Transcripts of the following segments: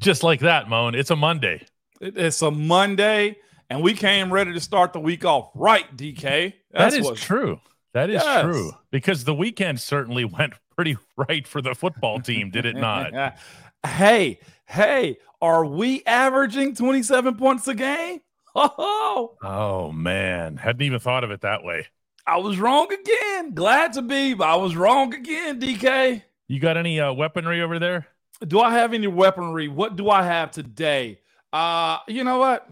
Just like that, Moan. It's a Monday. It's a Monday, and we came ready to start the week off right, DK. That is true. That is Yes. true. Because the weekend certainly went pretty right for the football team, did it not? hey, hey, are we averaging 27 points a game? Oh, Oh man, hadn't even thought of it that way. I was wrong again. Glad to be, but I was wrong again, DK. You got any uh, weaponry over there? Do I have any weaponry? What do I have today? Uh, you know what?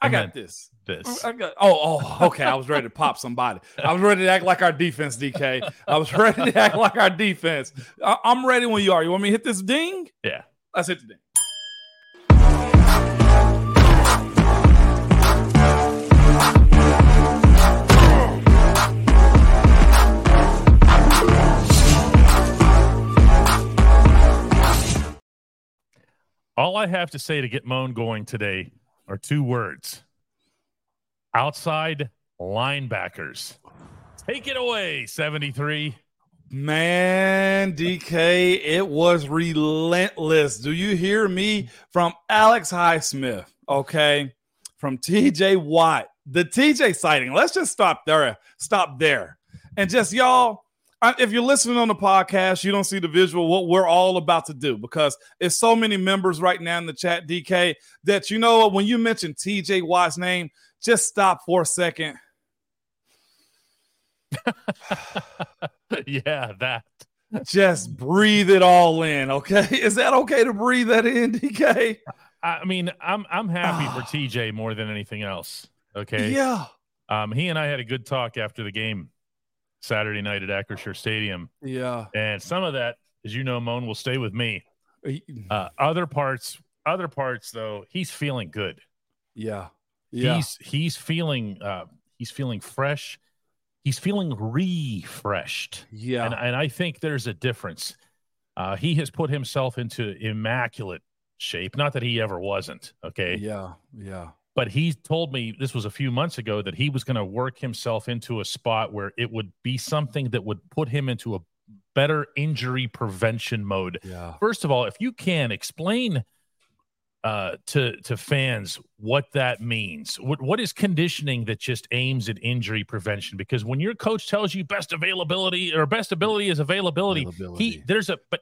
I I got this. This. I got, oh, oh, okay. I was ready to pop somebody. I was ready to act like our defense, DK. I was ready to act like our defense. I, I'm ready when you are. You want me to hit this ding? Yeah. Let's hit the ding. All I have to say to get Moan going today are two words. Outside linebackers. Take it away, 73. Man, DK, it was relentless. Do you hear me from Alex Highsmith? Okay. From TJ Watt, the TJ sighting. Let's just stop there. Stop there. And just y'all, if you're listening on the podcast, you don't see the visual, what we're all about to do because it's so many members right now in the chat, DK, that you know when you mention TJ Watt's name, just stop for a second. yeah, that. just breathe it all in. Okay, is that okay to breathe that in, DK? I mean, I'm I'm happy for Ah. TJ more than anything else. Okay. Yeah, Um, he and I had a good talk after the game Saturday night at Acrisure Stadium. yeah. And some of that, as you know, Moan will stay with me. Uh, other parts, other parts though, he's feeling good. yeah, yeah. He's he's feeling uh, he's feeling fresh. He's feeling refreshed. yeah, And, and I think there's a difference. Uh, he has put himself into immaculate shape. Not that he ever wasn't. Okay. yeah, yeah, But he told me this was a few months ago that he was going to work himself into a spot where it would be something that would put him into a better injury prevention mode. yeah. First of all, if you can explain uh, to to fans what that means, what what is conditioning that just aims at injury prevention? Because when your coach tells you best availability or best ability is availability, Availability. he there's a but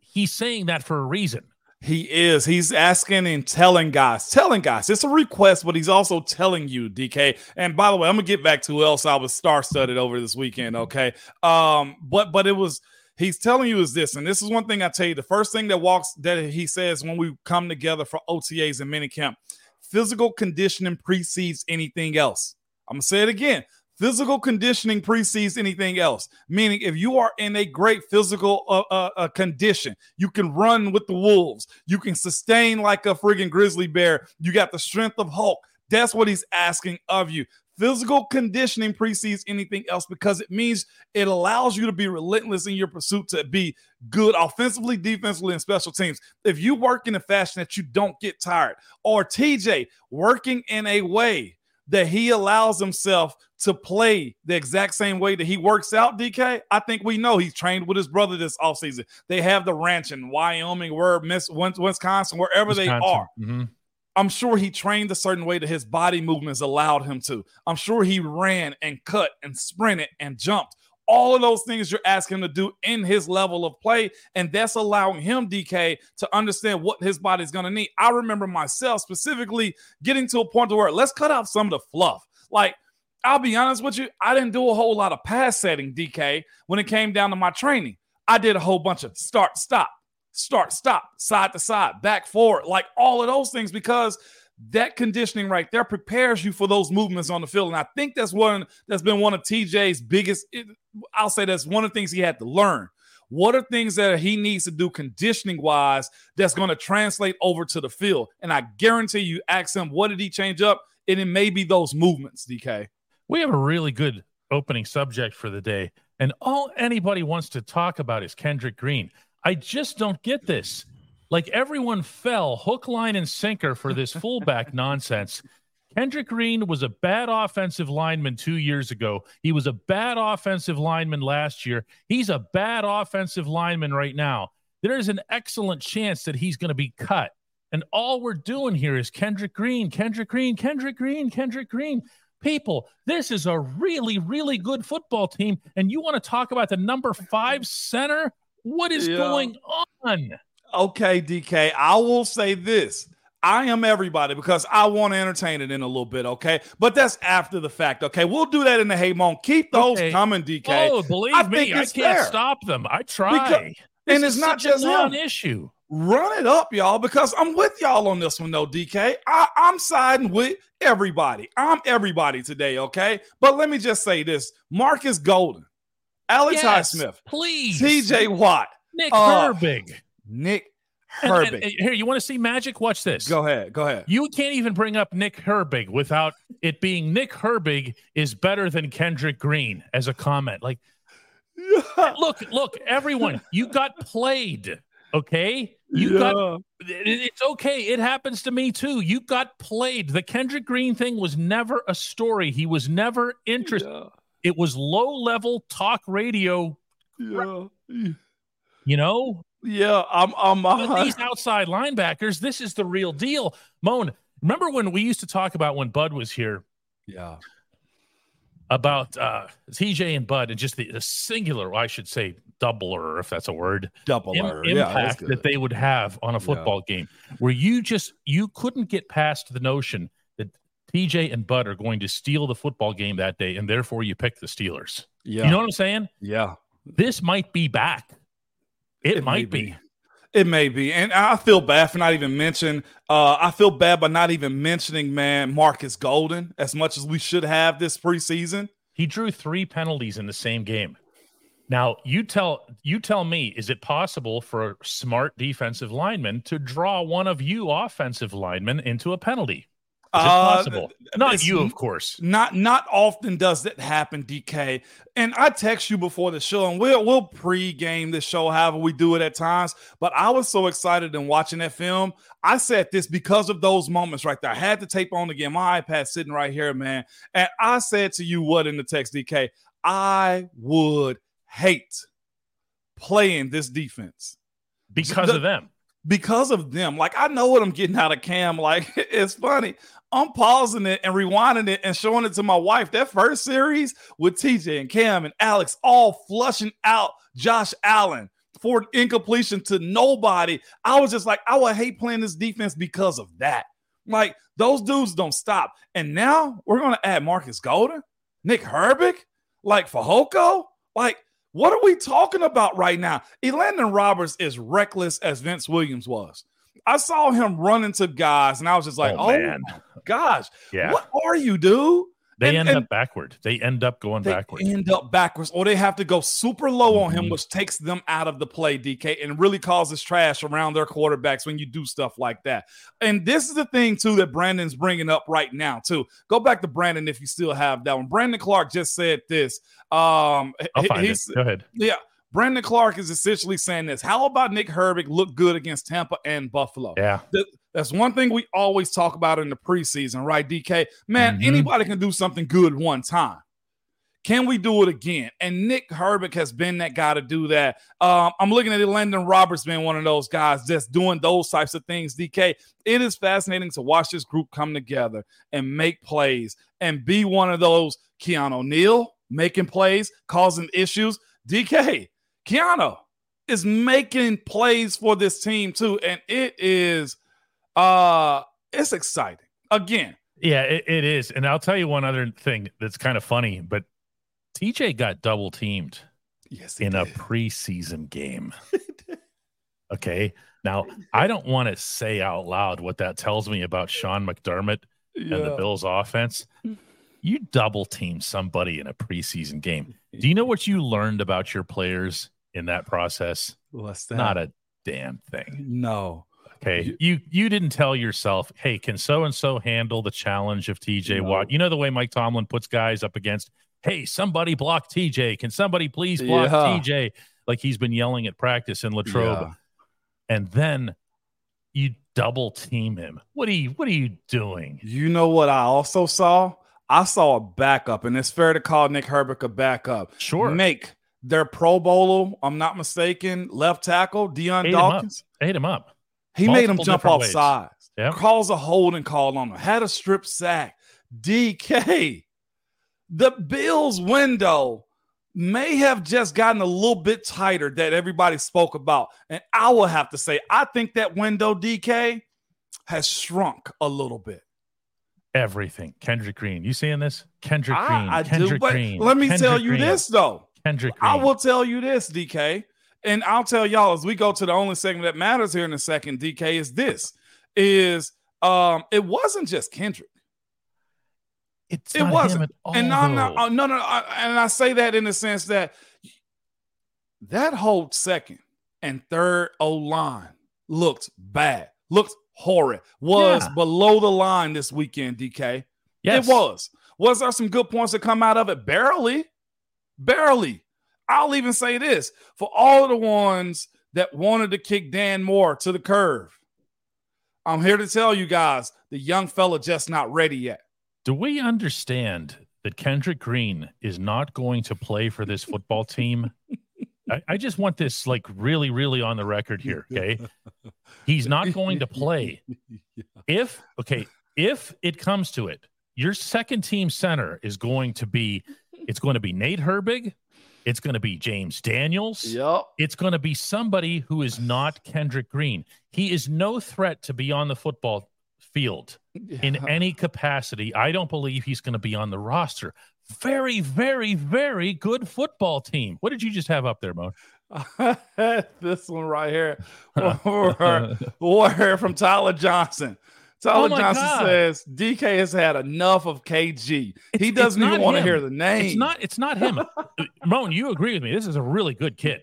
he's saying that for a reason. He is. He's asking and telling guys, telling guys. It's a request, but he's also telling you, DK. And by the way, I'm gonna get back to who else I was star studded over this weekend. Okay. Um, but but it was he's telling you is this, and this is one thing I tell you. The first thing that walks that he says when we come together for OTAs and minicamp, physical conditioning precedes anything else. I'm gonna say it again. Physical conditioning precedes anything else. Meaning, if you are in a great physical uh, uh, uh, condition, you can run with the wolves. You can sustain like a friggin' grizzly bear. You got the strength of Hulk. That's what he's asking of you. Physical conditioning precedes anything else because it means it allows you to be relentless in your pursuit to be good offensively, defensively, and special teams. If you work in a fashion that you don't get tired, or TJ working in a way that he allows himself to play the exact same way that he works out, DK, I think we know he's trained with his brother this offseason. They have the ranch in Wyoming, where Miss Wisconsin, wherever they Wisconsin. are. Mhm. I'm sure he trained a certain way that his body movements allowed him to. I'm sure he ran and cut and sprinted and jumped. All of those things you're asking him to do in his level of play. And that's allowing him, DK, to understand what his body's going to need. I remember myself specifically getting to a point to where let's cut out some of the fluff. Like, I'll be honest with you, I didn't do a whole lot of pass setting, DK, when it came down to my training. I did a whole bunch of start, stop, start, stop, side to side, back, forward, like all of those things because that conditioning right there prepares you for those movements on the field. And I think that's one that's been one of TJ's biggest, I'll say that's one of the things he had to learn. What are things that he needs to do conditioning wise that's going to translate over to the field? And I guarantee you, ask him, what did he change up? And it may be those movements, DK. We have a really good opening subject for the day, and all anybody wants to talk about is Kendrick Green. I just don't get this. Like everyone fell hook, line, and sinker for this fullback nonsense. Kendrick Green was a bad offensive lineman two years ago. He was a bad offensive lineman last year. He's a bad offensive lineman right now. there's an excellent chance that he's going to be cut. And all we're doing here is Kendrick Green, Kendrick Green, Kendrick Green, Kendrick Green. People, this is a really, really good football team. And you want to talk about the number five center? What is yeah. going on? Okay, DK, I will say this. I am everybody because I want to entertain it in a little bit, okay? But that's after the fact, okay? We'll do that in the Hey Moan. Keep those okay. coming, DK. Oh, believe I me, I can't fair. stop them. I try. Because, and it's not just an issue. Run it up, y'all, because I'm with y'all on this one, though, DK. I, I'm siding with everybody. I'm everybody today, okay? But let me just say this Marcus Golden, Alex yes, Highsmith, please, TJ Watt, Nick uh, Herbig, Nick Herbig. And, and, and here, you want to see magic? Watch this. Go ahead. Go ahead. You can't even bring up Nick Herbig without it being Nick Herbig is better than Kendrick Green as a comment. Like, yeah. look, look, everyone, you got played. Okay. You yeah. got it's okay. It happens to me too. You got played. The Kendrick Green thing was never a story. He was never interested. Yeah. It was low level talk radio. Yeah. You know, yeah, I'm. I'm uh, these outside linebackers. This is the real deal. Moan, remember when we used to talk about when Bud was here? Yeah. About uh, TJ and Bud and just the, the singular, I should say, doubler, if that's a word, doubler Im- impact yeah, that they would have on a football yeah. game, where you just you couldn't get past the notion that TJ and Bud are going to steal the football game that day, and therefore you pick the Steelers. Yeah, you know what I'm saying? Yeah, this might be back. It, it might be. be. It may be. And I feel bad for not even mentioning, uh, I feel bad by not even mentioning, man, Marcus Golden as much as we should have this preseason. He drew three penalties in the same game. Now you tell you tell me, is it possible for a smart defensive lineman to draw one of you offensive linemen into a penalty? Uh, possible? Not you, of course. Not not often does that happen, DK. And I text you before the show, and we'll we'll pre-game the show, however we do it at times. But I was so excited in watching that film. I said this because of those moments right there. I had to tape on again. My iPad sitting right here, man. And I said to you what in the text, DK? I would hate playing this defense because the, of them because of them. Like I know what I'm getting out of Cam. Like it's funny. I'm pausing it and rewinding it and showing it to my wife. That first series with TJ and Cam and Alex all flushing out Josh Allen for an incompletion to nobody. I was just like, I would hate playing this defense because of that. Like those dudes don't stop. And now we're gonna add Marcus Golden, Nick Herbig, like Fehoko. Like, what are we talking about right now? Elandon Roberts is reckless as Vince Williams was. I saw him run into guys, and I was just like, "Oh, oh man. gosh, yeah, what are you, dude?" They and, end and up backward. They end up going backwards. they backwards. End up backwards, or they have to go super low mm-hmm. on him, mm-hmm. which takes them out of the play, DK, and really causes trash around their quarterbacks when you do stuff like that. And this is the thing too that Brandon's bringing up right now too. Go back to Brandon if you still have that one. Brandon Clark just said this. Um, I'll find it. Go ahead. Yeah. Brandon Clark is essentially saying this. How about Nick Herbig look good against Tampa and Buffalo? Yeah. that's one thing we always talk about in the preseason, right, DK? Man, mm-hmm. anybody can do something good one time. Can we do it again? And Nick Herbig has been that guy to do that. Um, I'm looking at Landon Roberts being one of those guys just doing those types of things. DK, it is fascinating to watch this group come together and make plays and be one of those Keanu Neal making plays, causing issues. DK, Keanu is making plays for this team too, and it is uh it's exciting. Again. Yeah, it, it is. And I'll tell you one other thing that's kind of funny, but TJ got double teamed yes, in did. a preseason game. okay. Now, I don't want to say out loud what that tells me about Sean McDermott yeah. and the Bills offense. You double team somebody in a preseason game. Do you know what you learned about your players in that process? What's that? Not a damn thing. No. Okay. You you didn't tell yourself, hey, can so and so handle the challenge of TJ no. Watt? You know the way Mike Tomlin puts guys up against, hey, somebody block TJ. Can somebody please block yeah. TJ? Like he's been yelling at practice in Latrobe. Yeah. And then you double team him. What are you what are you doing? You know what I also saw? I saw a backup, and it's fair to call Nick Herbig a backup. Sure. Make their Pro Bowler, I'm not mistaken, left tackle, Dion Ate Dawkins. Him Ate him up. He made him jump off ways. sides. Yep. Calls a holding call on him. Had a strip sack. DK. The Bills window may have just gotten a little bit tighter that everybody spoke about. And I will have to say, I think that window, DK, has shrunk a little bit. Everything. Kendrick Green. You seeing this? Kendrick Green. I, I Kendrick do, but Green. let me Kendrick tell you Green. this though. Kendrick. I will tell you this, DK, and I'll tell y'all as we go to the only segment that matters here in a second. DK is this: is um, it wasn't just Kendrick. It's It not wasn't. all. And no, no, though. uh, no, no, I, and I say that in the sense that that whole second and third O line looked bad, looked horrid, was Yeah. below the line this weekend. DK, yes. it was. Was there some good points that come out of it? Barely, barely. I'll even say this for all of the ones that wanted to kick Dan Moore to the curve. I'm here to tell you guys the young fella just not ready yet. Do we understand that Kendrick Green is not going to play for this football team? I, I just want this like really, really on the record here. Okay. He's not going to play. If, okay, if it comes to it, your second team center is going to be, it's going to be Nate Herbig. It's going to be James Daniels. Yep. It's going to be somebody who is not Kendrick Green. He is no threat to be on the football field in any capacity. I don't believe he's going to be on the roster. Very, very, very good football team. What did you just have up there, Mo? this one right here. We're, we're from Tyler Johnson. Tyler Oh Johnson God. says DK has had enough of KG. he doesn't even want to hear the name. It's not. It's not him. Moan, you agree with me? This is a really good kid.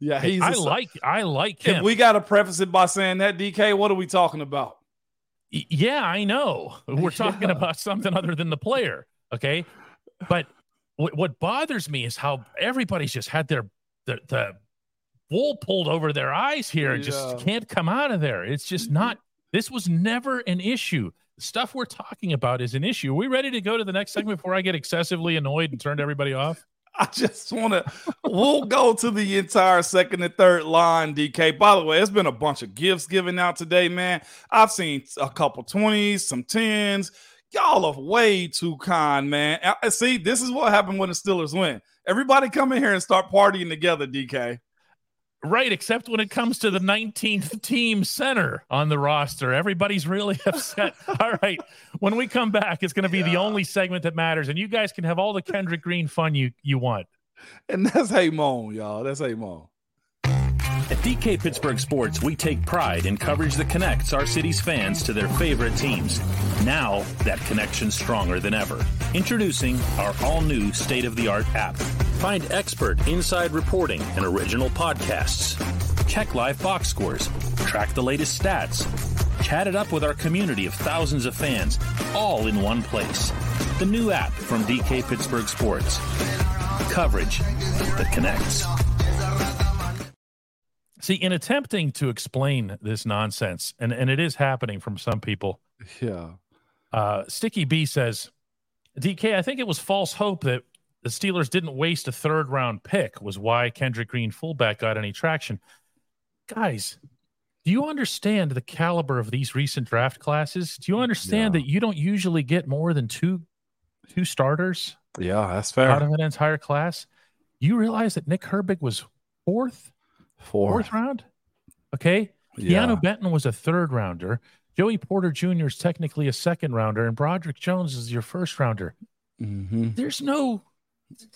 Yeah, he's. I a- like. I like him. we got to preface it by saying that DK, what are we talking about? Yeah, I know. We're talking Yeah. about something other than the player. Okay. But what, what bothers me is how everybody's just had their the, the wool pulled over their eyes here and Yeah. just can't come out of there. It's just not, this was never an issue. The stuff we're talking about is an issue. Are we ready to go to the next segment before I get excessively annoyed and turned everybody off? I just want to. we'll go to the entire second and third line, DK. By the way, it's been a bunch of gifts given out today, man. I've seen a couple 20s, some 10s. Y'all are way too kind, man. Uh, See, this is what happened when the Steelers win. Everybody come in here and start partying together, DK. Right, except when it comes to the 19th team center on the roster. Everybody's really upset. all right. When we come back, it's going to be the only segment that matters, and you guys can have all the Kendrick Green fun you, you want. And that's Hey Moan, y'all. That's Hey Moan. At DK Pittsburgh Sports, we take pride in coverage that connects our city's fans to their favorite teams. Now, that connection's stronger than ever. Introducing our all new state of the art app. Find expert inside reporting and original podcasts. Check live box scores. Track the latest stats. Chat it up with our community of thousands of fans, all in one place. The new app from DK Pittsburgh Sports. Coverage that connects. See, in attempting to explain this nonsense, and, and it is happening from some people, Yeah. uh, Sticky B says, DK, I think it was false hope that the Steelers didn't waste a third round pick, was why Kendrick Green fullback got any traction. Guys, do you understand the caliber of these recent draft classes? Do you understand Yeah. that you don't usually get more than two two starters Yeah, that's fair. out of an entire class? You realize that Nick Herbig was fourth, fourth round? Okay. Yeah. Keanu Benton was a third rounder. Joey Porter Jr. is technically a second rounder, and Broderick Jones is your first rounder. hmm There's no,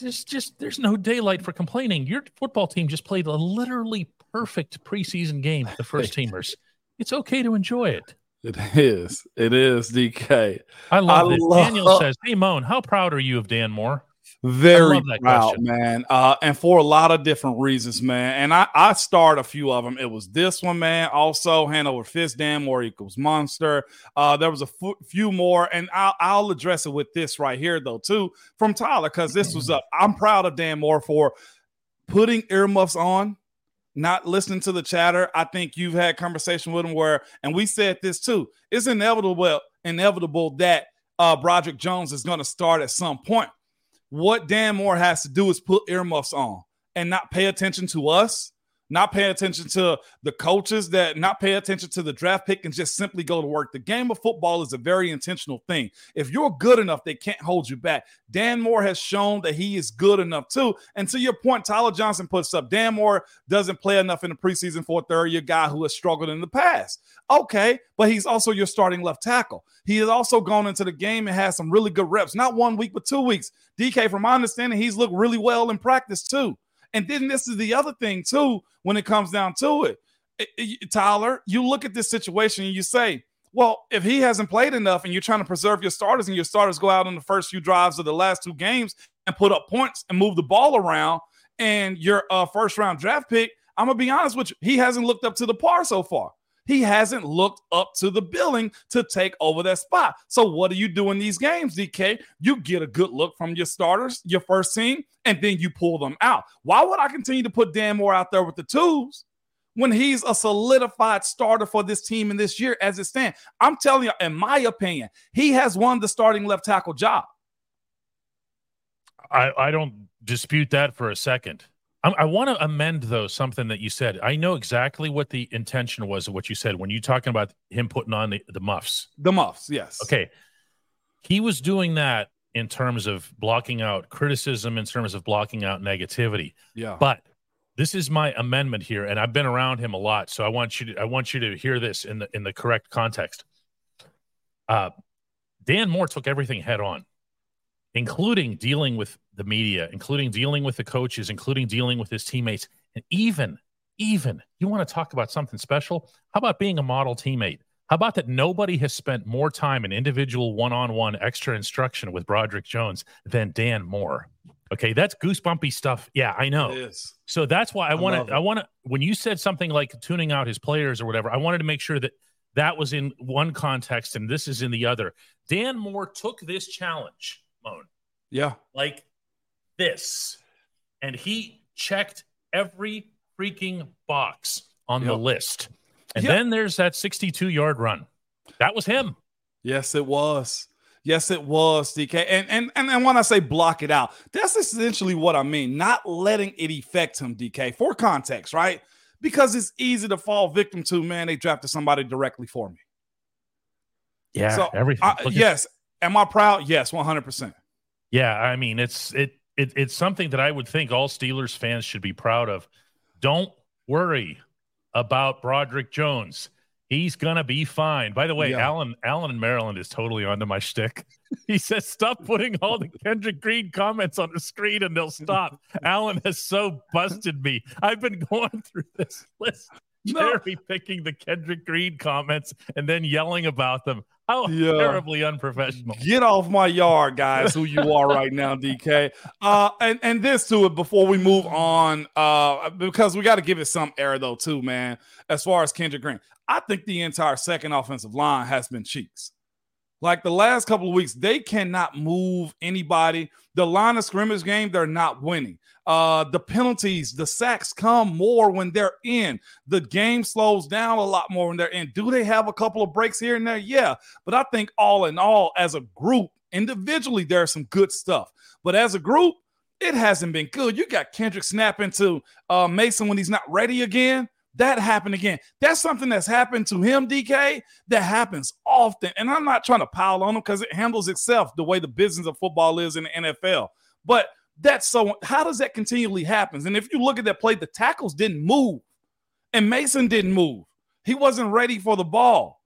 there's just there's no daylight for complaining. Your football team just played a literally perfect preseason game. The first teamers. It's okay to enjoy it. It is. It is, DK. I love I it. love- Daniel says, "Hey Moan, how proud are you of Dan Moore?" Very proud, question. man. Uh, and for a lot of different reasons, man. And I, I starred a few of them. It was this one, man. Also, hand over fist, Dan Moore equals monster. Uh, there was a few more, and I'll, I'll address it with this right here, though, too, from Tyler, because this was up. I'm proud of Dan Moore for putting earmuffs on, not listening to the chatter. I think you've had conversation with him where, and we said this too. It's inevitable, inevitable that uh, Broderick Jones is going to start at some point. What Dan Moore has to do is put earmuffs on and not pay attention to us not pay attention to the coaches that not pay attention to the draft pick and just simply go to work. The game of football is a very intentional thing. If you're good enough, they can't hold you back. Dan Moore has shown that he is good enough too. And to your point, Tyler Johnson puts up Dan Moore doesn't play enough in the preseason for a third year guy who has struggled in the past. Okay, but he's also your starting left tackle. He has also gone into the game and has some really good reps, not one week, but two weeks. DK, from my understanding, he's looked really well in practice too. And then this is the other thing too when it comes down to it. Tyler, you look at this situation and you say, well, if he hasn't played enough and you're trying to preserve your starters and your starters go out on the first few drives of the last two games and put up points and move the ball around and your uh, first round draft pick, I'm going to be honest with you, he hasn't looked up to the par so far. He hasn't looked up to the billing to take over that spot. So, what do you do in these games, DK? You get a good look from your starters, your first team, and then you pull them out. Why would I continue to put Dan Moore out there with the twos? when he's a solidified starter for this team in this year as it stands. I'm telling you, in my opinion, he has won the starting left tackle job. I, I don't dispute that for a second. I, I want to amend though something that you said. I know exactly what the intention was of what you said when you talking about him putting on the, the muffs. The muffs, yes. Okay. He was doing that in terms of blocking out criticism, in terms of blocking out negativity. Yeah. But this is my amendment here, and I've been around him a lot, so I want you to I want you to hear this in the in the correct context. Uh, Dan Moore took everything head on including dealing with the media, including dealing with the coaches, including dealing with his teammates, and even, even you want to talk about something special? How about being a model teammate? How about that nobody has spent more time in individual one on one extra instruction with Broderick Jones than Dan Moore? Okay, that's goosebumpy stuff. Yeah, I know. So that's why I, want to. I want to. When you said something like tuning out his players or whatever, I wanted to make sure that that was in one context and this is in the other. Dan Moore took this challenge yeah. Like this. And he checked every freaking box on yep. the list. And yep. then there's that 62 yard run. That was him. Yes, it was. Yes, it was, DK. And, and and and when I say block it out, that's essentially what I mean. Not letting it affect him, DK, for context, right? Because it's easy to fall victim to, man, they drafted somebody directly for me. Yeah, so, everything. I, yes. Am I proud? Yes, 100%. Yeah, I mean, it's it, it it's something that I would think all Steelers fans should be proud of. Don't worry about Broderick Jones. He's gonna be fine. By the way, yeah. Alan Alan in Maryland is totally onto my shtick. He says, "Stop putting all the Kendrick Green comments on the screen, and they'll stop." Alan has so busted me. I've been going through this list cherry picking the Kendrick Green comments and then yelling about them. How yeah. terribly unprofessional. Get off my yard, guys, who you are right now, DK. Uh, and, and this to it before we move on, uh, because we got to give it some air, though, too, man, as far as Kendrick Green. I think the entire second offensive line has been cheeks. Like the last couple of weeks, they cannot move anybody. The line of scrimmage game, they're not winning. Uh, the penalties, the sacks come more when they're in. The game slows down a lot more when they're in. Do they have a couple of breaks here and there? Yeah. But I think all in all, as a group, individually, there's some good stuff. But as a group, it hasn't been good. You got Kendrick snapping to uh, Mason when he's not ready again. That happened again. That's something that's happened to him, DK, that happens often. And I'm not trying to pile on him because it handles itself the way the business of football is in the NFL. But that's so how does that continually happen? And if you look at that play, the tackles didn't move, and Mason didn't move. He wasn't ready for the ball.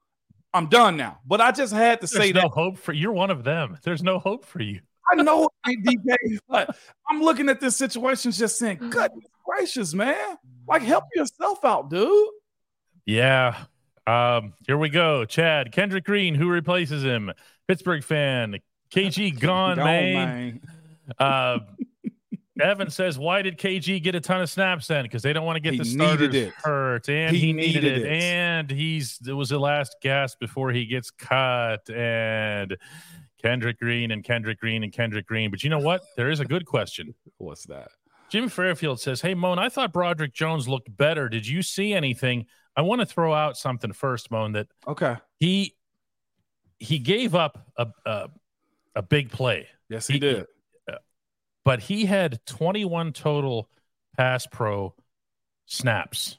I'm done now. But I just had to There's say no that. hope for you're one of them. There's no hope for you. I know DK, but I'm looking at this situation just saying, mm. goodness gracious, man. Like help yourself out, dude. Yeah. Um, here we go. Chad, Kendrick Green, who replaces him? Pittsburgh fan. KG gone, gone man. man. Uh, Evan says, "Why did KG get a ton of snaps then? Because they don't want to get he the starters hurt, and he, he needed, needed, it, and he's it was the last gasp before he gets cut, and Kendrick Green and Kendrick Green and Kendrick Green. But you know what? There is a good question. What's that? Jim Fairfield says, "Hey Moan, I thought Broderick Jones looked better. Did you see anything? I want to throw out something first, Moan. That okay, he he gave up a a, a big play. Yes, he, he did." but he had 21 total pass pro snaps.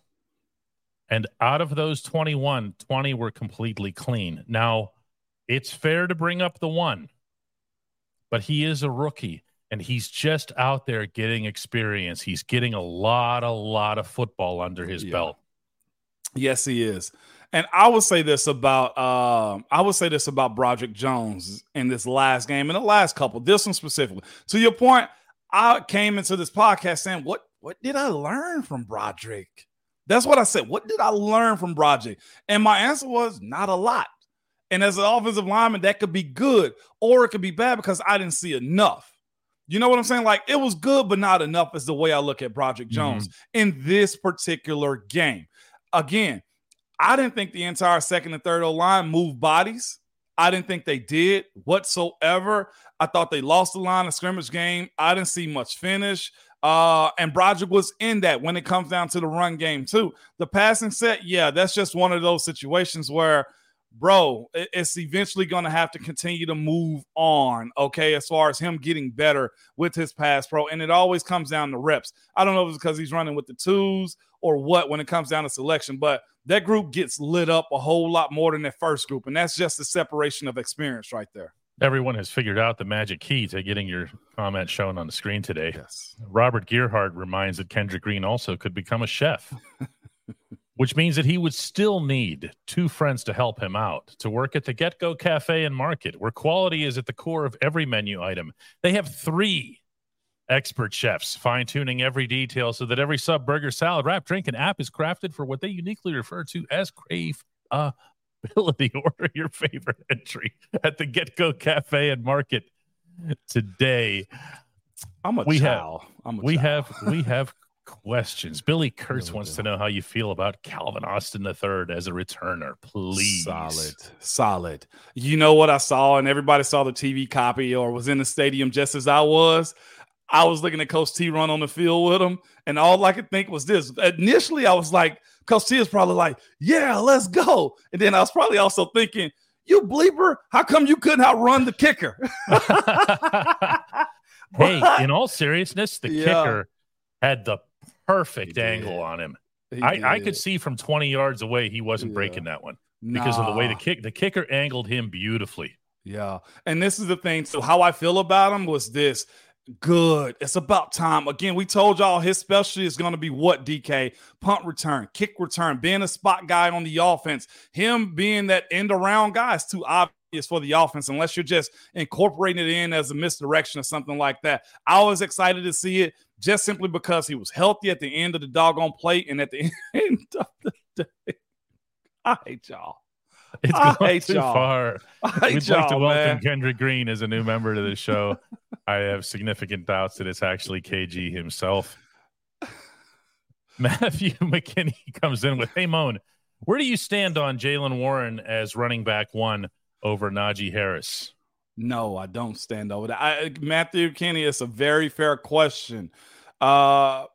And out of those 21, 20 were completely clean. Now, it's fair to bring up the one, but he is a rookie and he's just out there getting experience. He's getting a lot, a lot of football under his yeah. belt. Yes, he is. And I would say this about um, I would say this about Broderick Jones in this last game and the last couple, this one specifically. To your point, I came into this podcast saying, What what did I learn from Broderick? That's what I said. What did I learn from Broderick? And my answer was not a lot. And as an offensive lineman, that could be good or it could be bad because I didn't see enough. You know what I'm saying? Like it was good, but not enough is the way I look at Broderick Jones mm-hmm. in this particular game. Again, I didn't think the entire second and third O line moved bodies. I didn't think they did whatsoever. I thought they lost the line of scrimmage game. I didn't see much finish. Uh, and Broderick was in that when it comes down to the run game, too. The passing set, yeah, that's just one of those situations where, bro, it's eventually going to have to continue to move on, okay, as far as him getting better with his pass pro. And it always comes down to reps. I don't know if it's because he's running with the twos or what when it comes down to selection, but that group gets lit up a whole lot more than that first group. And that's just the separation of experience right there. Everyone has figured out the magic key to getting your comment shown on the screen today. Yes. Robert Gearhart reminds that Kendrick Green also could become a chef, which means that he would still need two friends to help him out to work at the Get Go Cafe and Market, where quality is at the core of every menu item. They have three expert chefs, fine tuning every detail so that every sub, burger, salad, wrap, drink, and app is crafted for what they uniquely refer to as crave ability. Order your favorite entry at the Get Go Cafe and Market today. I'm a we chow. Have, I'm a we chow. have we have questions. Billy Kurtz wants to know how you feel about Calvin Austin III as a returner. Please. Solid. Solid. You know what I saw, and everybody saw the TV copy or was in the stadium just as I was. I was looking at Coach T run on the field with him, and all I could think was this. Initially, I was like, Coach T is probably like, "Yeah, let's go," and then I was probably also thinking, "You bleeper, how come you couldn't outrun the kicker?" hey, in all seriousness, the yeah. kicker had the perfect angle on him. I, I, could see from 20 yards away he wasn't yeah. breaking that one because nah. of the way the kick the kicker angled him beautifully. Yeah. And this is the thing. So how I feel about him was this Good. It's about time. Again, we told y'all his specialty is going to be what, DK? Punt return, kick return, being a spot guy on the offense. Him being that end around guy is too obvious for the offense unless you're just incorporating it in as a misdirection or something like that. I was excited to see it just simply because he was healthy at the end of the doggone plate and at the end of the day. I hate y'all. It's gone too y'all. far. We'd like to welcome man. Kendrick Green as a new member to the show. I have significant doubts that it's actually KG himself. Matthew McKinney comes in with, "Hey Moan, where do you stand on Jaylen Warren as running back one over Najee Harris?" No, I don't stand over that. I, Matthew Kenny, it's a very fair question. Uh,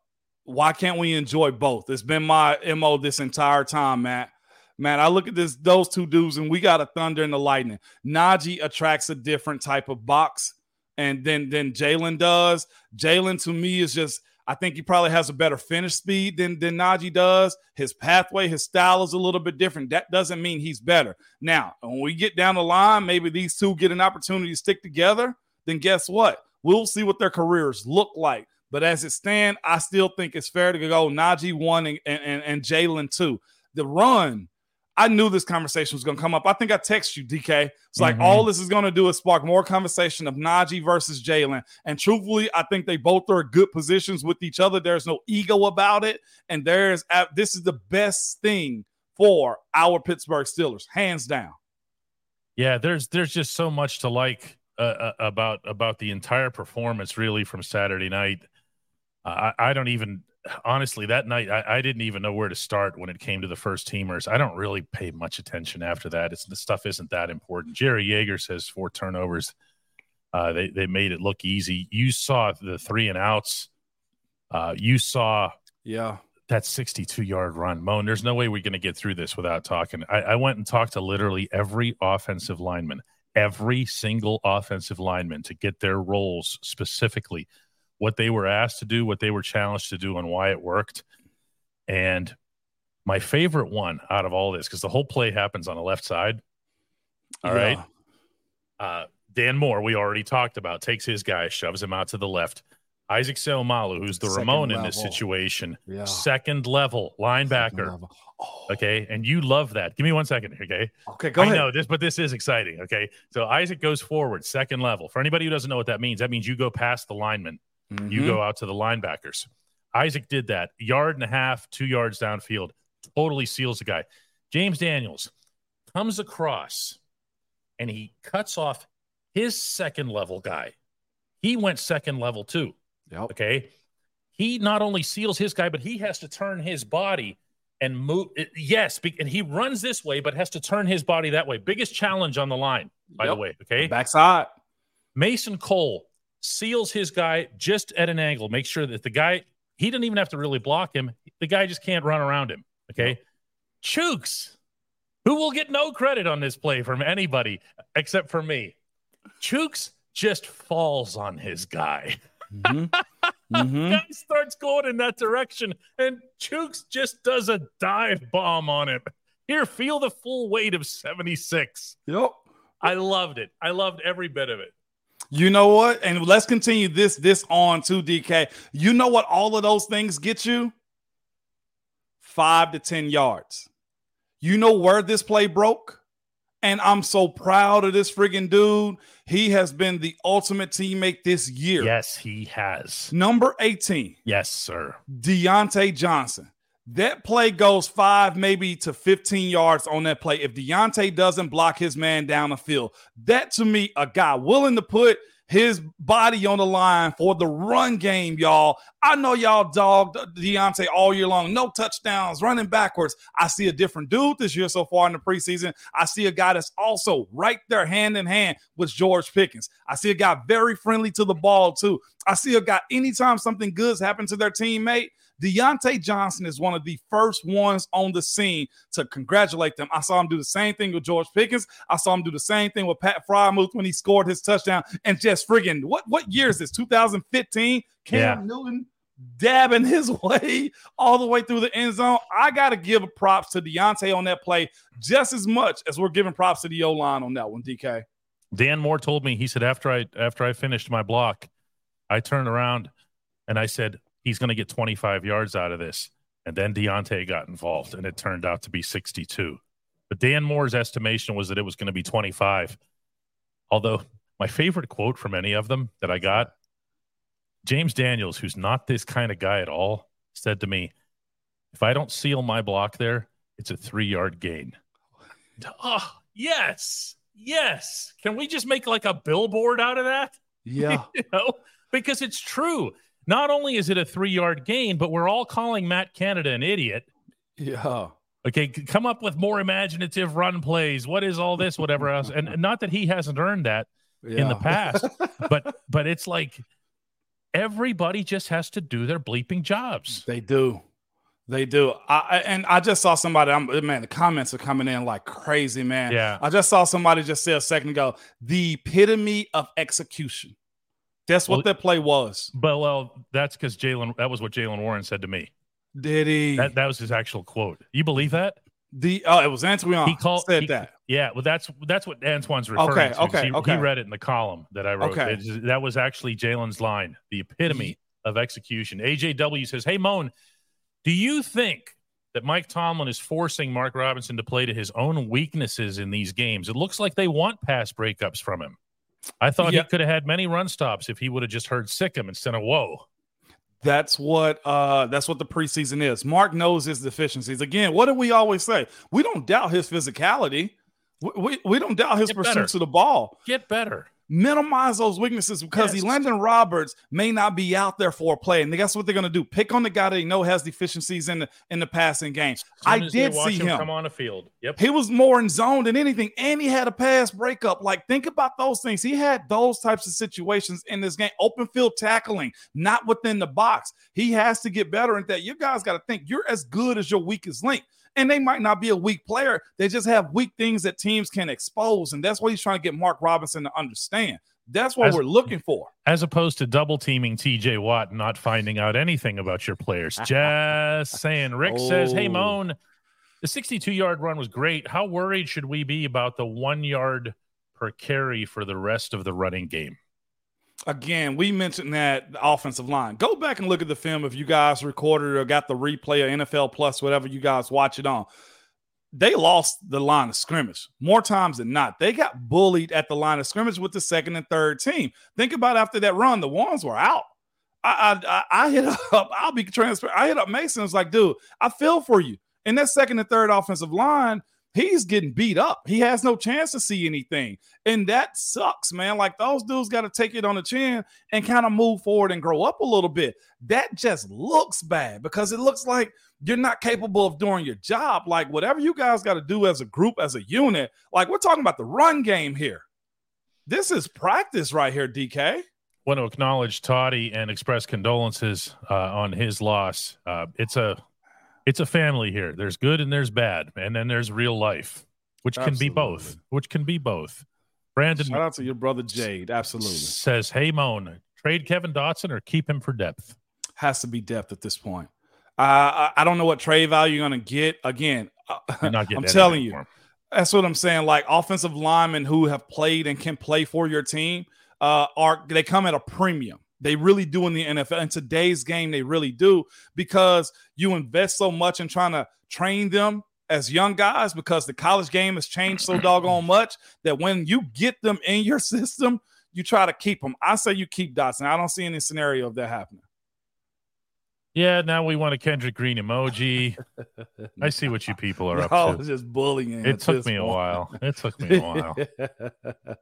why can't we enjoy both? It's been my mo this entire time, Matt. Man, I look at this those two dudes, and we got a thunder and the lightning. Najee attracts a different type of box, and then then Jaylen does. Jaylen to me is just. I think he probably has a better finish speed than, than Najee does. His pathway, his style is a little bit different. That doesn't mean he's better. Now, when we get down the line, maybe these two get an opportunity to stick together, then guess what? We'll see what their careers look like. But as it stands, I still think it's fair to go Najee one and, and, and Jaylen two. The run I knew this conversation was going to come up. I think I text you, DK. It's like mm-hmm. all this is going to do is spark more conversation of Najee versus Jaylen. And truthfully, I think they both are good positions with each other. There's no ego about it. And there's this is the best thing for our Pittsburgh Steelers, hands down. Yeah, there's there's just so much to like uh, uh about about the entire performance, really, from Saturday night. Uh, I, I don't even honestly, that night I, I, didn't even know where to start when it came to the first teamers. I don't really pay much attention after that. It's the stuff isn't that important. Jerry Yeager says four turnovers. Uh, they they made it look easy. You saw the three and outs. Uh, you saw yeah that 62 yard run. Moan, there's no way we're going to get through this without talking. I, I went and talked to literally every offensive lineman, every single offensive lineman to get their roles specifically what they were asked to do, what they were challenged to do, and why it worked. And my favorite one out of all this, because the whole play happens on the left side. All Yeah. right. Uh, Dan Moore, we already talked about, takes his guy, shoves him out to the left. Isaac Seumalo, who's the Second Ramon in this situation, Yeah. second level linebacker. Oh, Okay. And you love that. Give me one second. Okay. Okay, go I ahead. know this, but this is exciting. Okay. So Isaac goes forward, second level. For anybody who doesn't know what that means, that means you go past the lineman, you Mhm. go out to the linebackers. Isaac did that, yard and a half, two yards downfield, totally seals the guy. James Daniels comes across and he cuts off his second level guy. He went second level too. Yep. Okay. He not only seals his guy, but he has to turn his body and move. Yes. And he runs this way, but has to turn his body that way. Biggest challenge on the line, by the way. Okay. Backside. Mason Cole seals his guy just at an angle. Make sure that the guy, he didn't even have to really block him. The guy just can't run around him. Okay. Chooks, who will get no credit on this play from anybody except for me. Chooks just falls on his guy. Mhm. Mhm. Guy starts going in that direction, and Chooks just does a dive bomb on him. Here, feel the full weight of 76. Yep. I loved it. I loved every bit of it. You know what? And let's continue this this on to DK. You know what all of those things get you? Five to 10 yards. You know where this play broke? And I'm so proud of this friggin' dude. He has been the ultimate teammate this year. Yes, he has. Number 18, Yes, sir. Diontae Johnson. That play goes five, maybe to 15 yards on that play. If Diontae doesn't block his man down the field, that to me, a guy willing to put his body on the line for the run game, y'all. I know y'all dogged Diontae all year long. No touchdowns, running backwards. I see a different dude this year so far in the preseason. I see a guy that's also right there hand in hand with George Pickens. I see a guy very friendly to the ball, too. I see a guy anytime something good's happened to their teammate. Diontae Johnson is one of the first ones on the scene to congratulate them. I saw him do the same thing with George Pickens. I saw him do the same thing with Pat Freiermuth when he scored his touchdown. And just friggin' what what year is this? 2015? Cam Yeah. Newton dabbing his way all the way through the end zone. I gotta give props to Diontae on that play just as much as we're giving props to the O line on that one, DK. Dan Moore told me he said after I after I finished my block, I turned around and I said he's going to get 25 yards out of this. And then Diontae got involved, and it turned out to be 62. But Dan Moore's estimation was that it was going to be 25. Although my favorite quote from any of them that I got, James Daniels, who's not this kind of guy at all, said to me, "If I don't seal my block there, it's a three yard gain." Oh yes, yes. Can we just make like a billboard out of that? Yeah. you know, because it's true. Not only is it a three yard gain, but we're all calling Matt Canada an idiot. yeah. Okay, come up with more imaginative run plays. What is all this? Whatever else, and and not that he hasn't earned that in the past, but but it's like everybody just has to do their bleeping jobs. They do. They do. I, I- and I just saw somebody, I'm, man, the comments are coming in like crazy, man. Yeah. I just saw somebody just say a second ago, the epitome of execution. That's what Well- that play was. But well, that's because Jaylen. That was what Jaylen Warren said to me. Did he? That that was his actual quote. You believe that? the oh, it was Antoine he called said he- that. Yeah, well, that's that's what Antoine's referring Okay, to. okay, he, okay. he read it in the column that I wrote. Okay. It- that was actually Jaylen's line, the epitome of execution. AJW says, "Hey, Moan, do you think that Mike Tomlin is forcing Mark Robinson to play to his own weaknesses in these games? It looks like they want pass breakups from him. I thought Yeah. he could have had many run stops if he would have just heard sic him instead of whoa." That's what uh that's what the preseason is. Mark knows his deficiencies. Again, what do we always say? We don't doubt his physicality. We, we, we don't doubt his Get better. to the ball. Get better. Minimize those weaknesses because Yes. Landon Roberts may not be out there for a play. And guess what they're going to do? Pick on the guy that they know has deficiencies in the in the passing game. I did see him him. come on the field. Yep. He was more in zone than anything, and he had a pass breakup. Like, think about those things. He had those types of situations in this game. Open field tackling, not within the box. He has to get better at that. You guys got to think you're as good as your weakest link. And they might not be a weak player. They just have weak things that teams can expose. And that's what he's trying to get Mark Robinson to understand. That's what As- we're looking for. As opposed to double teaming TJ Watt and not finding out anything about your players. Just saying. Rick says, Hey, Oh. Moan, the 62 yard run was great. How worried should we be about the one yard per carry for the rest of the running game? Again, we mentioned that the offensive line. Go back and look at the film if you guys recorded or got the replay or NFL Plus, whatever you guys watch it on. They lost the line of scrimmage more times than not. They got bullied at the line of scrimmage with the second and third team. Think about after that run, the ones were out. I I, I hit up. I'll be transparent. I hit up Mason. It's like, dude, I feel for you. And that second and third offensive line, he's getting beat up. He has no chance to see anything. And that sucks, man. Like those dudes got to take it on the chin and kind of move forward and grow up a little bit. That just looks bad because it looks like you're not capable of doing your job. Like whatever you guys got to do as a group, as a unit, like we're talking about the run game here. This is practice right here, DK. want to acknowledge Toddy and express condolences uh, on his loss. Uh, it's a it's a family here. There's good and there's bad, and then there's real life, which can be both. Which can be both. Brandon Shout out to your brother Jade. Absolutely. says, "Hey, Moan, trade Kevin Dotson or keep him for depth." Has to be depth at this point. Uh, I, I don't know what trade value you're going to get. Again, uh, I'm telling you. That's what I'm saying. Like offensive linemen who have played and can play for your team uh, are they come at a premium. They really do in the NFL. In today's game, they really do because you invest so much in trying to train them as young guys because the college game has changed so doggone much that when you get them in your system, you try to keep them. I say you keep Dotson. I don't see any scenario of that happening. Yeah, now we want a Kendrick Green emoji. I see what you people are up to. it's just bullying. It took me a point. while. It took me a while.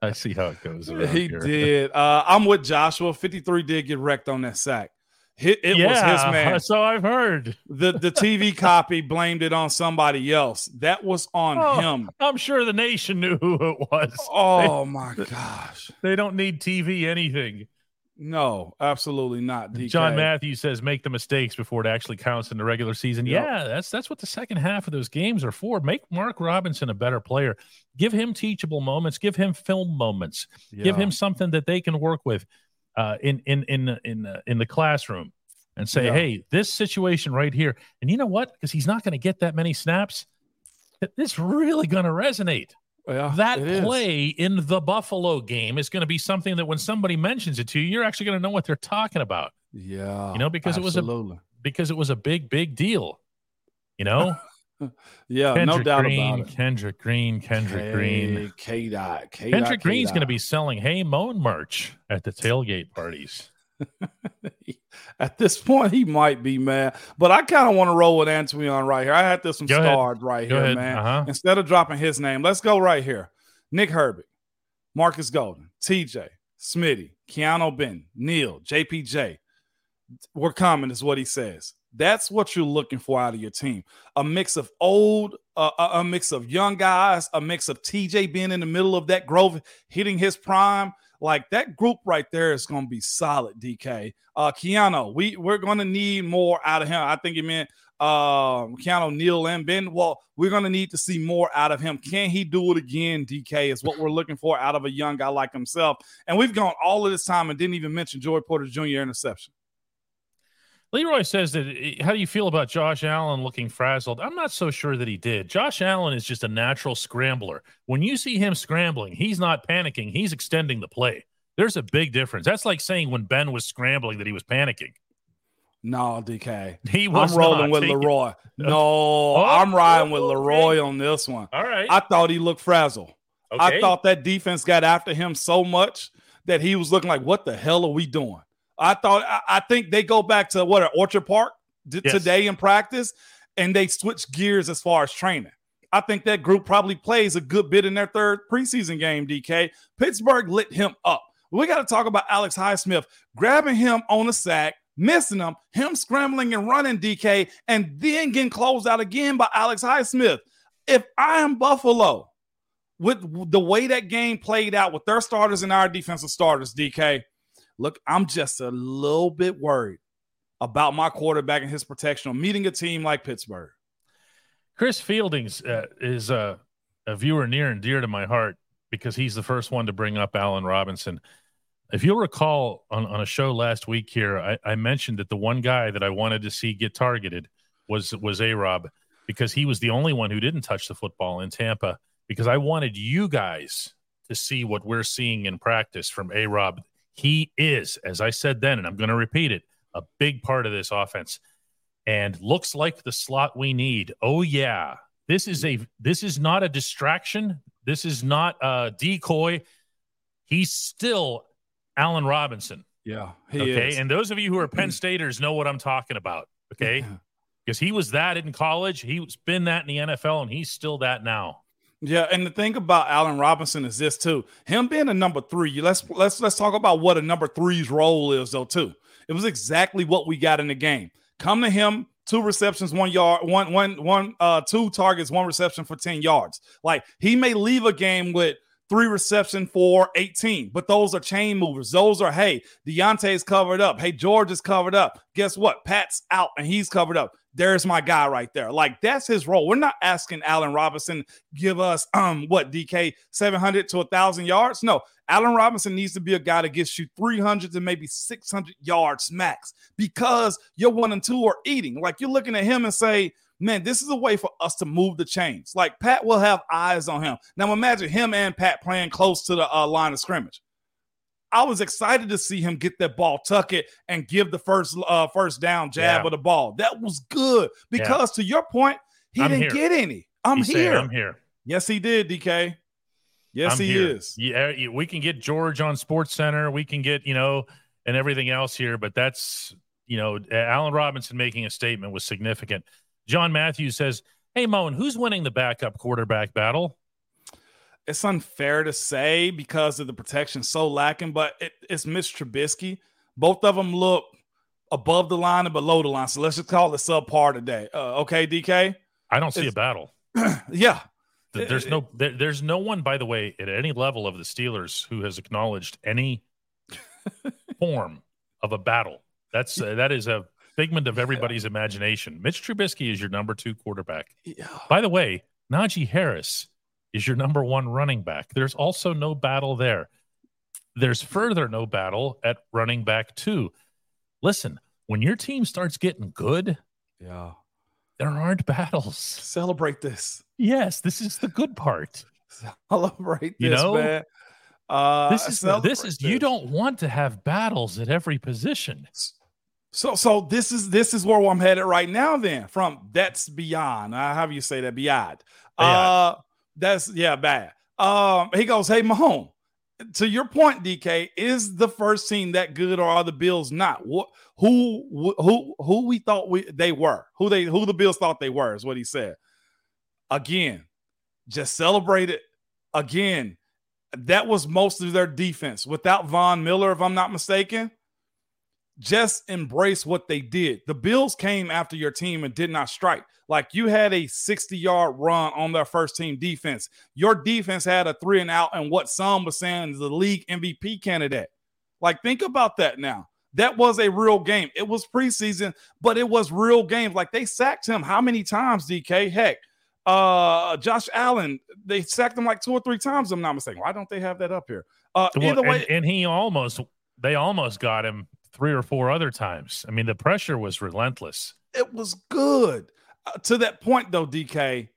I see how it goes. he here. did. Uh, I'm with Joshua. 53 did get wrecked on that sack. It, it yeah, was his man. So I've heard. The the TV copy blamed it on somebody else. That was on Oh. him. I'm sure the nation knew who it was. Oh my gosh. They don't need TV anything. No, absolutely not. DK. John Matthews says make the mistakes before it actually counts in the regular season. Yep. Yeah, that's that's what the second half of those games are for. Make Mark Robinson a better player. Give him teachable moments. Give him film moments. Give him something that they can work with uh, in in in in the, in the classroom and say, Yeah. hey, this situation right here. And you know what? Because he's not going to get that many snaps. This really going to resonate. Yeah, that it is. play in the Buffalo game is going to be something that when somebody mentions it to you, you're actually going to know what they're talking about Yeah. You know, because it was a- because it was a big, big deal. You know, Yeah, Kendrick no doubt Green, about it. Kendrick Green, Kendrick Green. K dot. K Kendrick Green's going to be selling Hey Moan merch at the tailgate parties. At this point, he might be mad. but I kind of want to roll with Antoine right here. I had this one Go ahead. starred right Go here, ahead. man. Uh-huh. Instead of dropping his name, let's go right here. Nick Herbig, Marcus Golden, TJ, Smitty, Keanu Ben, Neal, JPJ. We're coming, is what he says. That's what you're looking for out of your team. A mix of old, uh, a, a mix of young guys, a mix of TJ being in the middle of that growth, hitting his prime. Like that group right there is going to be solid, DK. Uh, Keanu, we, we're going to need more out of him. I think he meant um Keanu Neal and Ben. Well, we're gonna need to see more out of him. Can he do it again? DK is what we're looking for out of a young guy like himself. And we've gone all of this time and didn't even mention Joey Porter Jr. interception. Leroy says that eh, how do you feel about Josh Allen looking frazzled? I'm not so sure that he did. Josh Allen is just a natural scrambler. When you see him scrambling, he's not panicking, he's extending the play. There's a big difference. That's like saying when Ben was scrambling that he was panicking. No, DK. He was I'm rolling with He- Leroy. No, I'm oh, riding with Leroy on this one. All right. I thought he looked frazzled. okay. I thought that defense got after him so much that he was looking like, what the hell are we doing? I thought, I, I think they go back to what, at Orchard Park d- Yes. today in practice, and they switch gears as far as training. I think that group probably plays a good bit in their third preseason game, DK. Pittsburgh lit him up. We got to talk about Alex Highsmith grabbing him on the sack, missing him, him scrambling and running, DK, and then getting closed out again by Alex Highsmith. If I am Buffalo, with the way that game played out with their starters and our defensive starters, DK, look, I'm just a little bit worried about my quarterback and his protection on meeting a team like Pittsburgh. Chris Fieldings uh, is uh, a viewer near and dear to my heart because he's the first one to bring up Allen Robinson. If you'll recall on, on a show last week here, I, I mentioned that the one guy that I wanted to see get targeted was was A Rob because he was the only one who didn't touch the football in Tampa because I wanted you guys to see what we're seeing in practice from A Rob. He is, as I said then, and I'm going to repeat it, a big part of this offense and looks like the slot we need. Oh yeah. This is a this is not a distraction. This is not a decoy. He's still Allen Robinson. Yeah. okay. Is. And those of you who are Penn Staters know what I'm talking about. Okay. Because he was that in college. He's been that in the NFL, and he's still that now. Yeah, and the thing about Allen Robinson is this too. Him being a number three, let's let's let's talk about what a number three's role is, though, too. It was exactly what we got in the game. Come to him, two receptions, one yard, one, one, one, uh, two targets, one reception for 10 yards. Like he may leave a game with three reception for 18, but those are chain movers. Those are, hey, Diontae's covered up. Hey, George is covered up. Guess what? Pat's out and he's covered up there's my guy right there. Like that's his role. We're not asking Allen Robinson give us um what DK 700 to a thousand yards. No, Allen Robinson needs to be a guy that gets you 300 to maybe 600 yards max because you're one and two are eating. Like you're looking at him and say, man, this is a way for us to move the chains. Like Pat will have eyes on him. Now imagine him and Pat playing close to the uh, line of scrimmage. I was excited to see him get that ball, tuck it, and give the first uh, first down jab yeah. of the ball. That was good because yeah. to your point, he I'm didn't here. get any. I'm He's here. I'm here. Yes, he did, DK. Yes, I'm he here. is. Yeah, we can get George on Sports Center. We can get you know and everything else here, but that's you know Allen Robinson making a statement was significant. John Matthews says, "Hey, Moan, who's winning the backup quarterback battle?" It's unfair to say because of the protection so lacking, but it, it's Mitch Trubisky. Both of them look above the line and below the line. So let's just call it subpar today. Uh, okay, DK. I don't see it's, a battle. yeah. There's no there, there's no one, by the way, at any level of the Steelers who has acknowledged any form of a battle. That's uh, that is a figment of everybody's imagination. Mitch Trubisky is your number two quarterback. Yeah. By the way, Najee Harris is your number one running back. There's also no battle there. There's further no battle at running back two. Listen, when your team starts getting good, yeah, there aren't battles. Celebrate this. Yes, this is the good part. Celebrate this, you know? man. Uh, this is this is this. you don't want to have battles at every position. So so this is this is where I'm headed right now. Then from that's beyond. Uh, how do you say that? Beyond. beyond. Uh, that's yeah, bad. Um, he goes, Hey, Mahone, to your point, DK, is the first team that good or are the Bills not? What who who who we thought we they were, who they who the Bills thought they were, is what he said. Again, just celebrate it. Again, that was most of their defense without Von Miller, if I'm not mistaken just embrace what they did. The Bills came after your team and did not strike. Like you had a 60 yard run on their first team defense. Your defense had a three and out, and what some was saying is the league MVP candidate. Like, think about that now. That was a real game. It was preseason, but it was real games. Like they sacked him how many times, DK? Heck, uh Josh Allen, they sacked him like two or three times. I'm not mistaken. Why don't they have that up here? Uh well, either way, and, and he almost they almost got him three or four other times. I mean, the pressure was relentless. It was good. Uh, to that point, though, DK,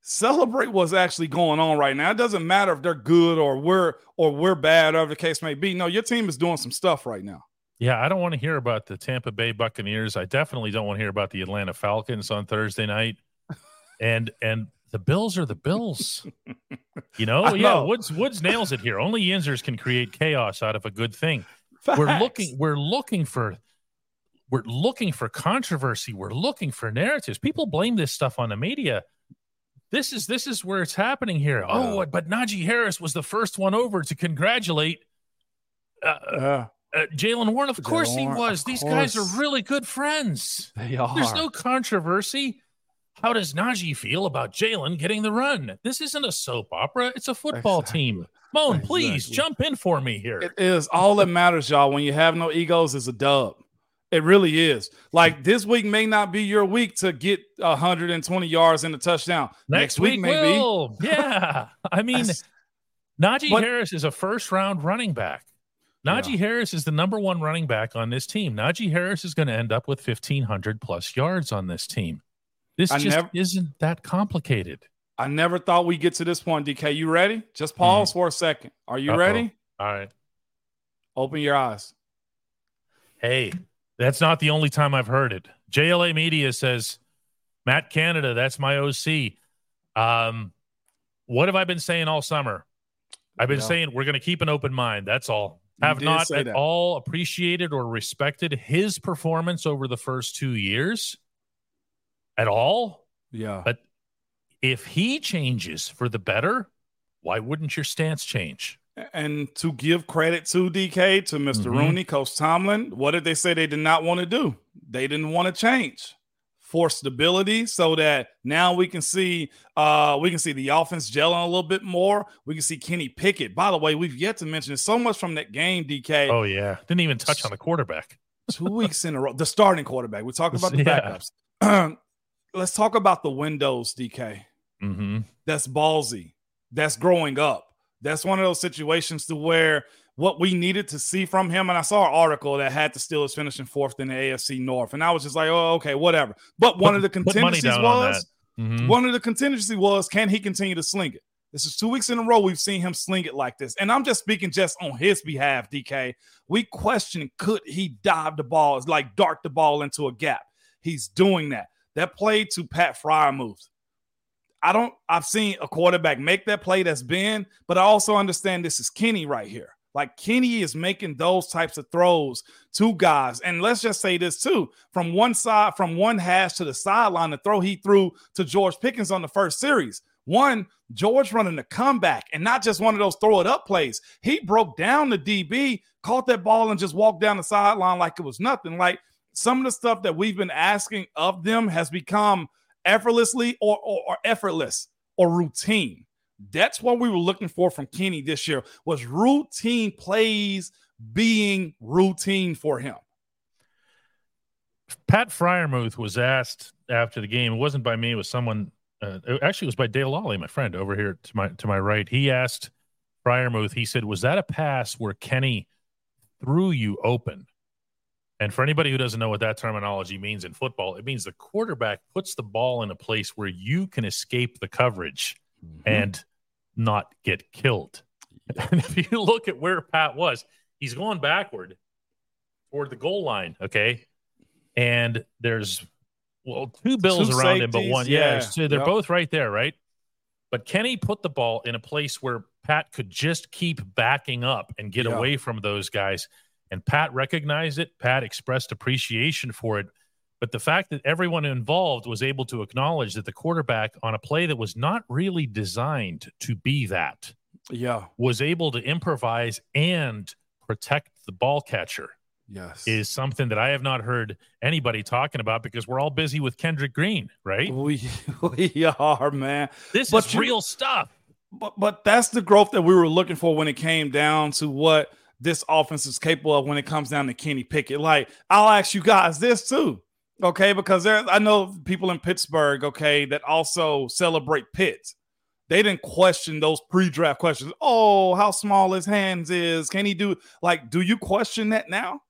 celebrate what's actually going on right now. It doesn't matter if they're good or we're or we're bad, whatever the case may be. No, your team is doing some stuff right now. Yeah, I don't want to hear about the Tampa Bay Buccaneers. I definitely don't want to hear about the Atlanta Falcons on Thursday night. and and the Bills are the Bills. You know, yeah. Woods Woods nails it here. Only Yinzers can create chaos out of a good thing. Facts. We're looking we're looking for we're looking for controversy. We're looking for narratives. People blame this stuff on the media. This is this is where it's happening here. Oh, but Najee Harris was the first one over to congratulate uh, uh, uh, Jaylen Warren. Of course he was. These course. guys are really good friends. They are. There's no controversy. How does Najee feel about Jaylen getting the run? This isn't a soap opera. It's a football exactly. team. Moan, exactly. please jump in for me here. It is all that matters, y'all. When you have no egos, is a dub. It really is. Like this week may not be your week to get 120 yards and a touchdown. Next, Next week, week will. Yeah. I mean, Najee but, Harris is a first round running back. Najee yeah. Harris is the number one running back on this team. Najee Harris is going to end up with 1,500 plus yards on this team. This I just never, isn't that complicated. I never thought we'd get to this point, DK. You ready? Just pause mm. for a second. Are you Uh-oh. ready? All right. Open your eyes. Hey, that's not the only time I've heard it. JLA Media says, Matt Canada, that's my OC. Um, what have I been saying all summer? I've been yeah. saying we're going to keep an open mind. That's all. You have not at that. all appreciated or respected his performance over the first two years at all. Yeah. But if he changes for the better, why wouldn't your stance change? And to give credit to DK, to mister mm-hmm. Rooney, Coach Tomlin, what did they say they did not want to do? They didn't want to change for stability so that now we can see uh we can see the offense gelling a little bit more. We can see Kenny Pickett. By the way, we've yet to mention so much from that game, DK. Oh yeah. Didn't even touch on the quarterback. Two weeks in a row. The starting quarterback. We talked about the yeah. backups. Let's talk about the windows, DK. Mm-hmm. That's ballsy. That's growing up. That's one of those situations to where what we needed to see from him. And I saw an article that had the Steelers finishing fourth in the AFC North, and I was just like, oh, okay, whatever. But one put, of the contingencies was on mm-hmm. one of the contingency was can he continue to sling it? This is two weeks in a row we've seen him sling it like this, and I'm just speaking just on his behalf. DK, we question could he dive the ball, like dart the ball into a gap. He's doing that. That play to Pat Freiermuth I don't, I've seen a quarterback make that play that's been, but I also understand this is Kenny right here. Like Kenny is making those types of throws to guys. And let's just say this too from one side, from one hash to the sideline, the throw he threw to George Pickens on the first series. One, George running the comeback and not just one of those throw it up plays. He broke down the DB, caught that ball, and just walked down the sideline like it was nothing. Like some of the stuff that we've been asking of them has become effortlessly or, or, or effortless or routine. That's what we were looking for from Kenny this year was routine plays being routine for him. Pat Freiermuth was asked after the game. It wasn't by me. It was someone. Uh, actually, it was by Dale Lolley, my friend over here to my to my right. He asked Freiermuth. He said, "Was that a pass where Kenny threw you open?" And for anybody who doesn't know what that terminology means in football, it means the quarterback puts the ball in a place where you can escape the coverage mm-hmm. and not get killed. And if you look at where Pat was, he's going backward toward the goal line. Okay. And there's, well, two bills two around safeties, him, but one. Yeah. yeah so they're yep. both right there, right? But Kenny put the ball in a place where Pat could just keep backing up and get away from those guys. And Pat recognized it. Pat expressed appreciation for it. But the fact that everyone involved was able to acknowledge that the quarterback on a play that was not really designed to be that, yeah, was able to improvise and protect the ball catcher. Yes. Is something that I have not heard anybody talking about because we're all busy with Kendrick Green, right? We we are, man. This but is you, real stuff. But but that's the growth that we were looking for when it came down to what this offense is capable of when it comes down to Kenny Pickett. Like, I'll ask you guys this too, okay? Because there, I know people in Pittsburgh, okay, that also celebrate Pitts. They didn't question those pre-draft questions. Oh, how small his hands is. Can he do like? Do you question that now?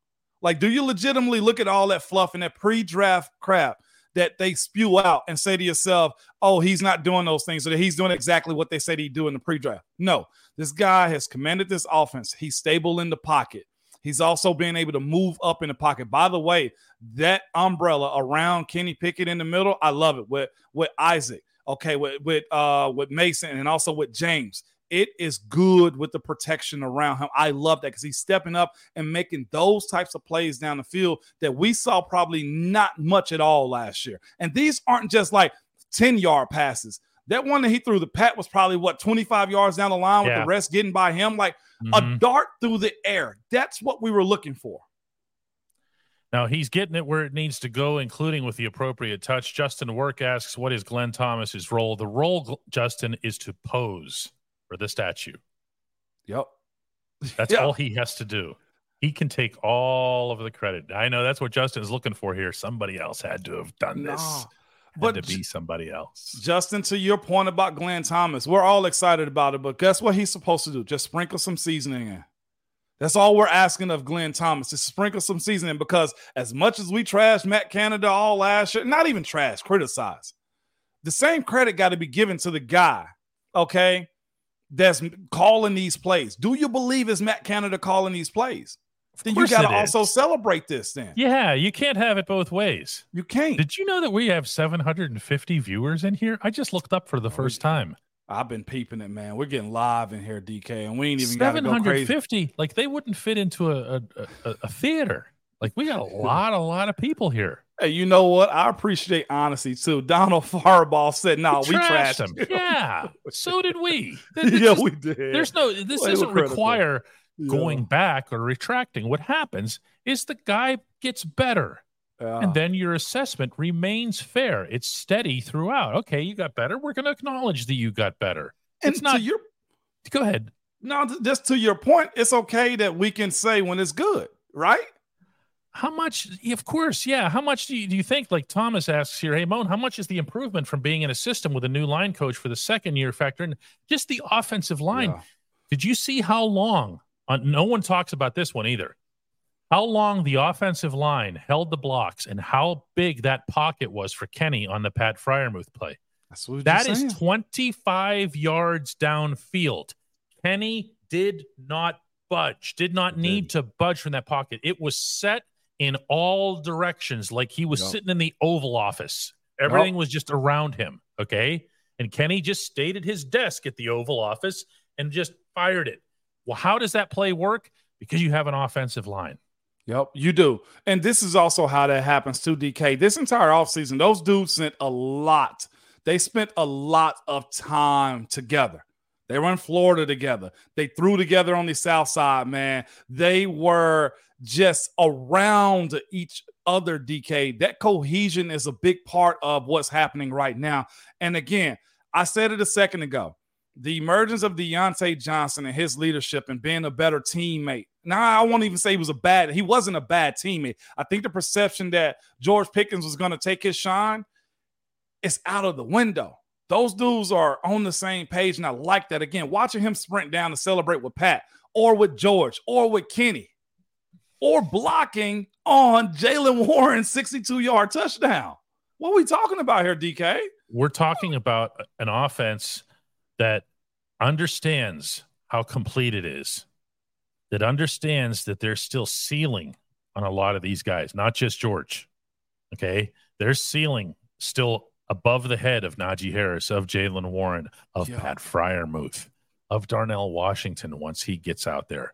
Like, do you legitimately look at all that fluff and that pre-draft crap? That they spew out and say to yourself, oh, he's not doing those things, or that he's doing exactly what they said he'd do in the pre-draft. No, this guy has commanded this offense. He's stable in the pocket. He's also being able to move up in the pocket. By the way, that umbrella around Kenny Pickett in the middle, I love it. With with Isaac, okay, with with uh with Mason and also with James it is good with the protection around him. I love that because he's stepping up and making those types of plays down the field that we saw probably not much at all last year. And these aren't just like 10 yard passes. That one that he threw the pat was probably what 25 yards down the line with yeah. the rest getting by him, like mm-hmm. a dart through the air. That's what we were looking for. Now he's getting it where it needs to go, including with the appropriate touch. Justin Work asks, "What is Glenn Thomas's role?" The role, Justin, is to pose for the statue. Yep. That's yep. all he has to do. He can take all of the credit. I know that's what Justin's looking for here. Somebody else had to have done this. But to be somebody else. Justin, to your point about Glenn Thomas, we're all excited about it, but guess what he's supposed to do? Just sprinkle some seasoning in. That's all we're asking of Glenn Thomas to sprinkle some seasoning because as much as we trash Matt Canada all last year, not even trash, criticize, the same credit got to be given to the guy, okay, that's calling these plays. Do you believe it's Matt Canada calling these plays? Then you got to also celebrate this. Then, yeah, you can't have it both ways. You can't. Did you know that we have 750 viewers in here? I just looked up for the oh, first time. I've been peeping it, man. We're getting live in here, DK, and we ain't even got to go crazy. Like they wouldn't fit into a, a, a, a theater. Like we got a lot, a lot of people here. Hey, you know what? I appreciate honesty too. Donald Fireball said, "No, nah, we trashed him." Yeah, so did we. yeah, we did. There's no. This well, doesn't require yeah. going back or retracting. What happens is the guy gets better. Yeah. And then your assessment remains fair. It's steady throughout. Okay, you got better. We're going to acknowledge that you got better. And it's not your. Go ahead. No, just to your point, it's okay that we can say when it's good, right? How much? Of course, yeah. How much do you, do you think? Like Thomas asks here, hey Moan, how much is the improvement from being in a system with a new line coach for the second year factor and just the offensive line? Yeah. Did you see how long? Uh, no one talks about this one either how long the offensive line held the blocks and how big that pocket was for Kenny on the Pat Freiermuth play. That is 25 yards downfield. Kenny did not budge, did not need to budge from that pocket. It was set in all directions, like he was yep. sitting in the Oval Office. Everything yep. was just around him. Okay. And Kenny just stayed at his desk at the Oval Office and just fired it. Well, how does that play work? Because you have an offensive line. Yep, you do. And this is also how that happens to DK. This entire offseason, those dudes spent a lot. They spent a lot of time together. They were in Florida together. They threw together on the South Side, man. They were just around each other, DK. That cohesion is a big part of what's happening right now. And again, I said it a second ago the emergence of Diontae Johnson and his leadership and being a better teammate. Now, I won't even say he was a bad, he wasn't a bad teammate. I think the perception that George Pickens was going to take his shine is out of the window. Those dudes are on the same page, and I like that. Again, watching him sprint down to celebrate with Pat or with George or with Kenny or blocking on Jaylen Warren's 62 yard touchdown. What are we talking about here, DK? We're talking about an offense that understands how complete it is, that understands that there's still ceiling on a lot of these guys, not just George. Okay. There's ceiling still above the head of Najee Harris, of Jaylen Warren, of yeah. Pat Freiermuth, of Darnell Washington once he gets out there.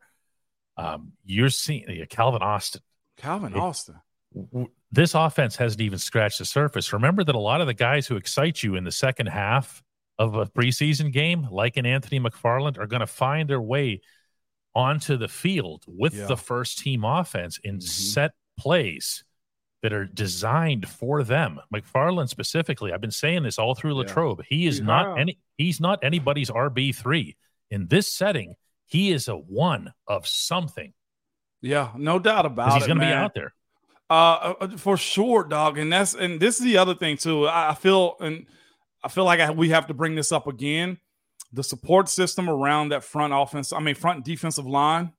Um, you're seeing yeah, Calvin Austin. Calvin it, Austin. W- this offense hasn't even scratched the surface. Remember that a lot of the guys who excite you in the second half of a preseason game, like an Anthony McFarland, are going to find their way onto the field with yeah. the first team offense in mm-hmm. set plays that are designed for them. McFarland specifically, I've been saying this all through Latrobe. Yeah. He is yeah. not any he's not anybody's RB3. In this setting, he is a one of something. Yeah, no doubt about it. He's going to be out there. Uh, uh, for sure, dog. And that's and this is the other thing too. I feel and I feel like I, we have to bring this up again. The support system around that front offense, I mean, front defensive line,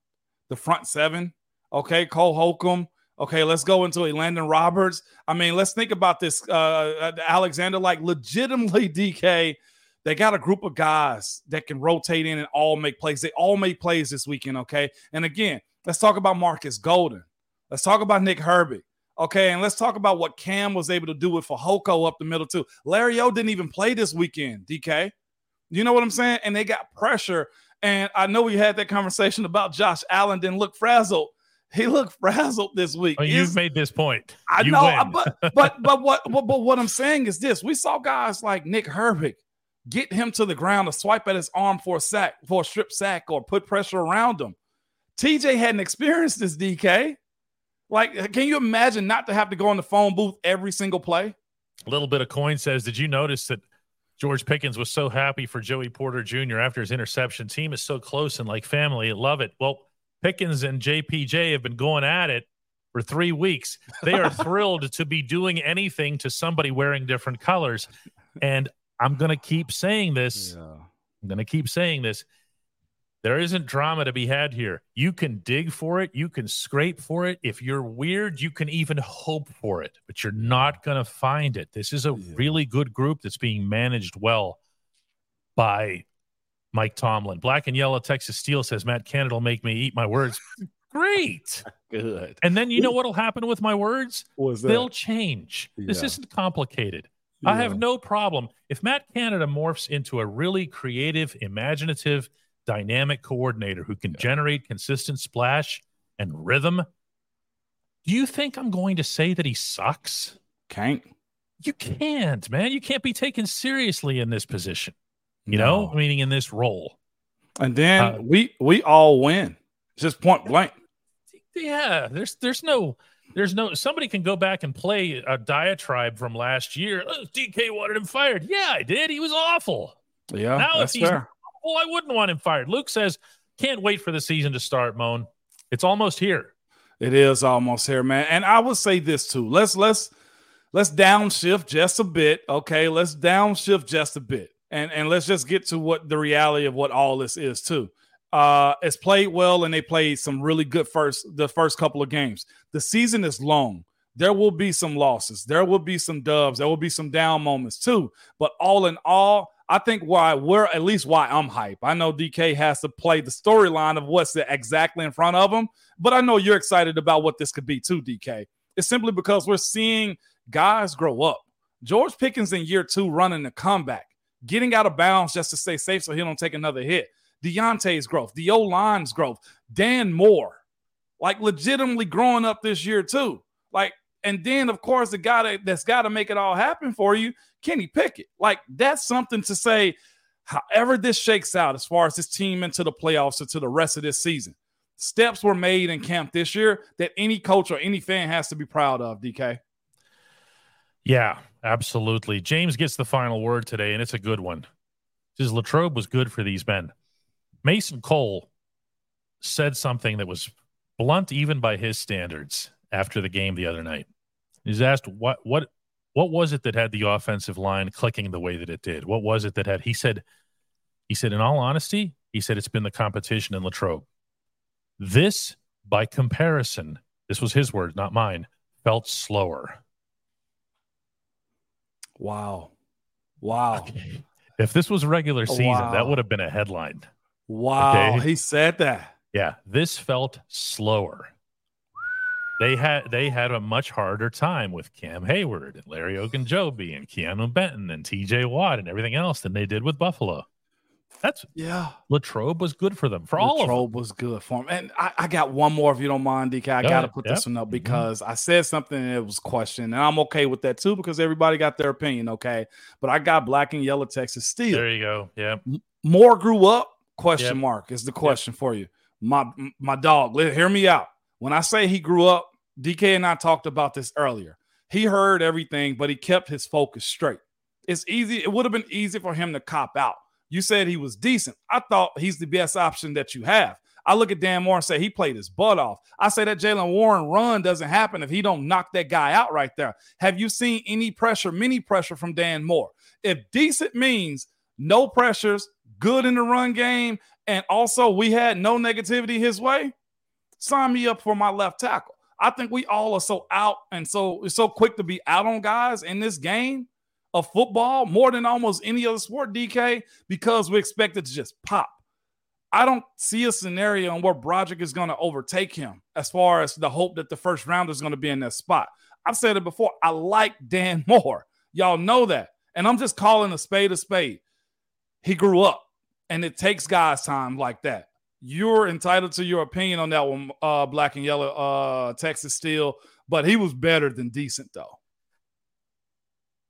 the front seven. Okay, Cole Holcomb. Okay, let's go into Elandon Roberts. I mean, let's think about this. Uh, uh Alexander, like legitimately, DK, they got a group of guys that can rotate in and all make plays. They all make plays this weekend. Okay, and again, let's talk about Marcus Golden. Let's talk about Nick Herbig. Okay, and let's talk about what Cam was able to do with Fehoko up the middle too. Larry O didn't even play this weekend. DK, you know what I'm saying? And they got pressure. And I know we had that conversation about Josh Allen didn't look frazzled. He looked frazzled this week. Oh, you've made this point. I know, but but but what but, but what I'm saying is this: we saw guys like Nick Herbig get him to the ground to swipe at his arm for a sack, for a strip sack, or put pressure around him. TJ hadn't experienced this, DK. Like, can you imagine not to have to go in the phone booth every single play? A little bit of coin says, Did you notice that George Pickens was so happy for Joey Porter Jr. after his interception? Team is so close and like family. Love it. Well, Pickens and JPJ have been going at it for three weeks. They are thrilled to be doing anything to somebody wearing different colors. And I'm going to keep saying this. Yeah. I'm going to keep saying this. There isn't drama to be had here. You can dig for it, you can scrape for it. If you're weird, you can even hope for it, but you're not going to find it. This is a Yeah. really good group that's being managed well by Mike Tomlin. Black and Yellow Texas Steel says Matt Canada will make me eat my words. Great. Good. And then you know what'll happen with my words? They'll change. This isn't complicated. I have no problem if Matt Canada morphs into a really creative, imaginative, dynamic coordinator who can generate consistent splash and rhythm. Do you think I'm going to say that he sucks? can't. You can't, man. You can't be taken seriously in this position, you know, meaning in this role. And then Uh, we we all win. It's just point blank. Yeah, there's there's no there's no somebody can go back and play a diatribe from last year. Oh, DK wanted him fired. Yeah, I did. He was awful. Yeah, Now if he's- fair. Well, I wouldn't want him fired. Luke says, can't wait for the season to start, Moan. It's almost here. It is almost here, man. And I would say this too. Let's let's let's downshift just a bit. Okay, let's downshift just a bit. And and let's just get to what the reality of what all this is too. Uh it's played well and they played some really good first the first couple of games. The season is long. There will be some losses. There will be some dubs. There will be some down moments too. But all in all, I think why we're at least why I'm hype. I know DK has to play the storyline of what's exactly in front of him, but I know you're excited about what this could be too, DK. It's simply because we're seeing guys grow up. George Pickens in year two running the comeback, getting out of bounds just to stay safe so he don't take another hit. Diontae's growth, the O line's growth, Dan Moore, like legitimately growing up this year too. Like, and then of course the guy that, that's got to make it all happen for you, Kenny Pickett. Like, that's something to say. However, this shakes out as far as this team into the playoffs or to the rest of this season, steps were made in camp this year that any coach or any fan has to be proud of. DK. Yeah, absolutely. James gets the final word today, and it's a good one. Says Latrobe was good for these men. Mason Cole said something that was blunt even by his standards after the game the other night. He's asked what what what was it that had the offensive line clicking the way that it did? What was it that had he said he said in all honesty, he said it's been the competition in Latrobe. This by comparison, this was his word, not mine, felt slower. Wow. Wow. If this was regular season, Wow. that would have been a headline. Wow. Okay. He said that. Yeah, this felt slower. They had they had a much harder time with Cam Hayward and Larry Ogunjobi and Keanu Benton and TJ Watt and everything else than they did with Buffalo. That's Yeah. Latrobe was good for them for all of them. Latrobe was good for him. And I, I got one more if you don't mind, DK. I Go got to ahead. put Yep. this one up mm-hmm. because I said something and it was questioned. And I'm okay with that too because everybody got their opinion, okay? But I got black and yellow Texas Steel. There you go. Yeah. More grew up? Question Yep. mark is the question for you. My my dog, hear me out. When I say he grew up, DK and I talked about this earlier. He heard everything, but he kept his focus straight. It's easy. It would have been easy for him to cop out. You said he was decent. I thought he's the best option that you have. I look at Dan Moore and say he played his butt off. I say that Jaylen Warren run doesn't happen if he don't knock that guy out right there. Have you seen any pressure, mini pressure from Dan Moore? If decent means no pressures, good in the run game, and also we had no negativity his way, sign me up for my left tackle. I think we all are so out and so so quick to be out on guys in this game of football more than almost any other sport, DK, because we expect it to just pop. I don't see a scenario in where Broderick is going to overtake him as far as the hope that the first round is going to be in that spot. I've said it before. I like Dan Moore. Y'all know that. And I'm just calling a spade a spade. He grew up, and it takes guys time like that. You're entitled to your opinion on that one, uh, black and yellow, uh, Texas Steel, but he was better than decent, though.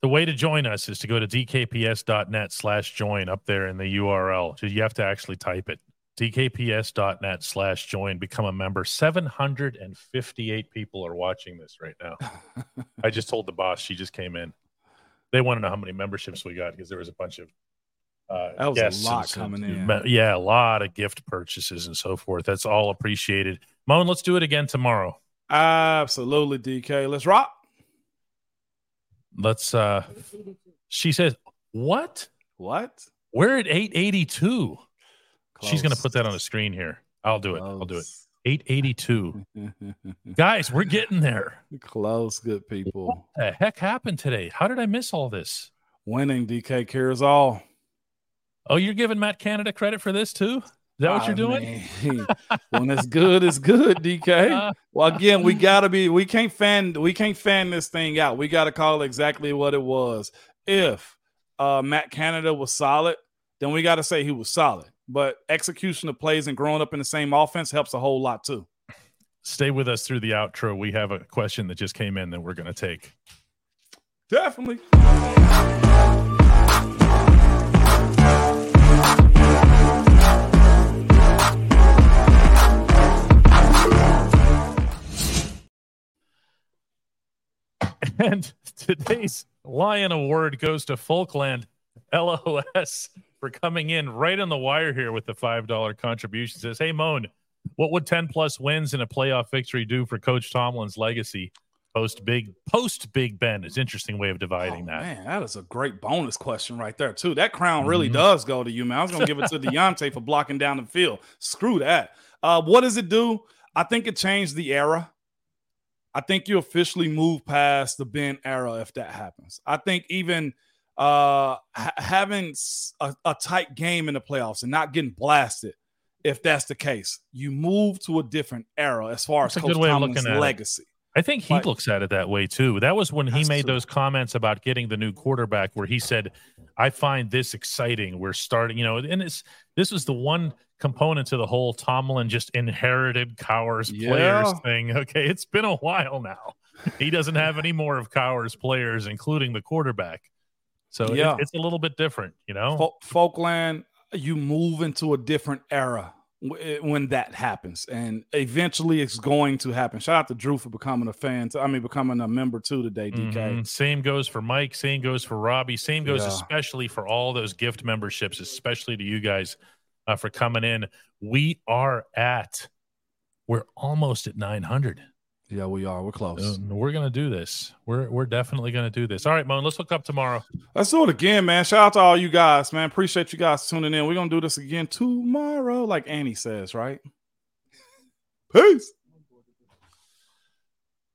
The way to join us is to go to dkps.net slash join up there in the URL. So you have to actually type it. dkps.net slash join. Become a member. 758 people are watching this right now. I just told the boss, she just came in. They want to know how many memberships we got because there was a bunch of uh, That was a lot and- coming in. Yeah, a lot of gift purchases and so forth. That's all appreciated. Moan, let's do it again tomorrow. Absolutely, DK. Let's rock. Let's uh she says, What? What? We're at 882. She's going to put that on the screen here. I'll do it. I'll do it. 882. Guys, we're getting there. Close, good people. What the heck happened today? How did I miss all this? Winning DK cares all. Oh, you're giving Matt Canada credit for this too? Is that what you're doing? when it's good, it's good, DK. Well, again, we gotta be. We can't fan. We can't fan this thing out. We gotta call exactly what it was. If uh, Matt Canada was solid, then we gotta say he was solid. But execution of plays and growing up in the same offense helps a whole lot too. Stay with us through the outro. We have a question that just came in that we're gonna take. Definitely. And today's Lion Award goes to Folkland LOS for coming in right on the wire here with the $5 contribution. Says, Hey, Moan, what would 10 plus wins in a playoff victory do for Coach Tomlin's legacy? Post Big Post Big Ben is interesting way of dividing oh, that. Man, that is a great bonus question right there too. That crown really mm-hmm. does go to you, man. I was gonna give it to Diontae for blocking down the field. Screw that. Uh, what does it do? I think it changed the era. I think you officially move past the Ben era if that happens. I think even uh, ha- having a, a, tight game in the playoffs and not getting blasted, if that's the case, you move to a different era as far that's as Coach Tomlin's legacy. It. I think he looks at it that way too. That was when he made true. those comments about getting the new quarterback, where he said, "I find this exciting. We're starting, you know." And it's this was the one component to the whole Tomlin just inherited Cowher's yeah. players thing. Okay, it's been a while now. He doesn't have any more of Cowher's players, including the quarterback. So yeah. It, it's a little bit different, you know. Folkland, you move into a different era when that happens and eventually it's going to happen shout out to drew for becoming a fan i mean becoming a member too today dk mm-hmm. same goes for mike same goes for robbie same goes yeah. especially for all those gift memberships especially to you guys uh, for coming in we are at we're almost at 900 yeah, we are. We're close. Uh, we're gonna do this. We're we're definitely gonna do this. All right, Moan. Let's hook up tomorrow. Let's do it again, man. Shout out to all you guys, man. Appreciate you guys tuning in. We're gonna do this again tomorrow, like Annie says, right? Peace.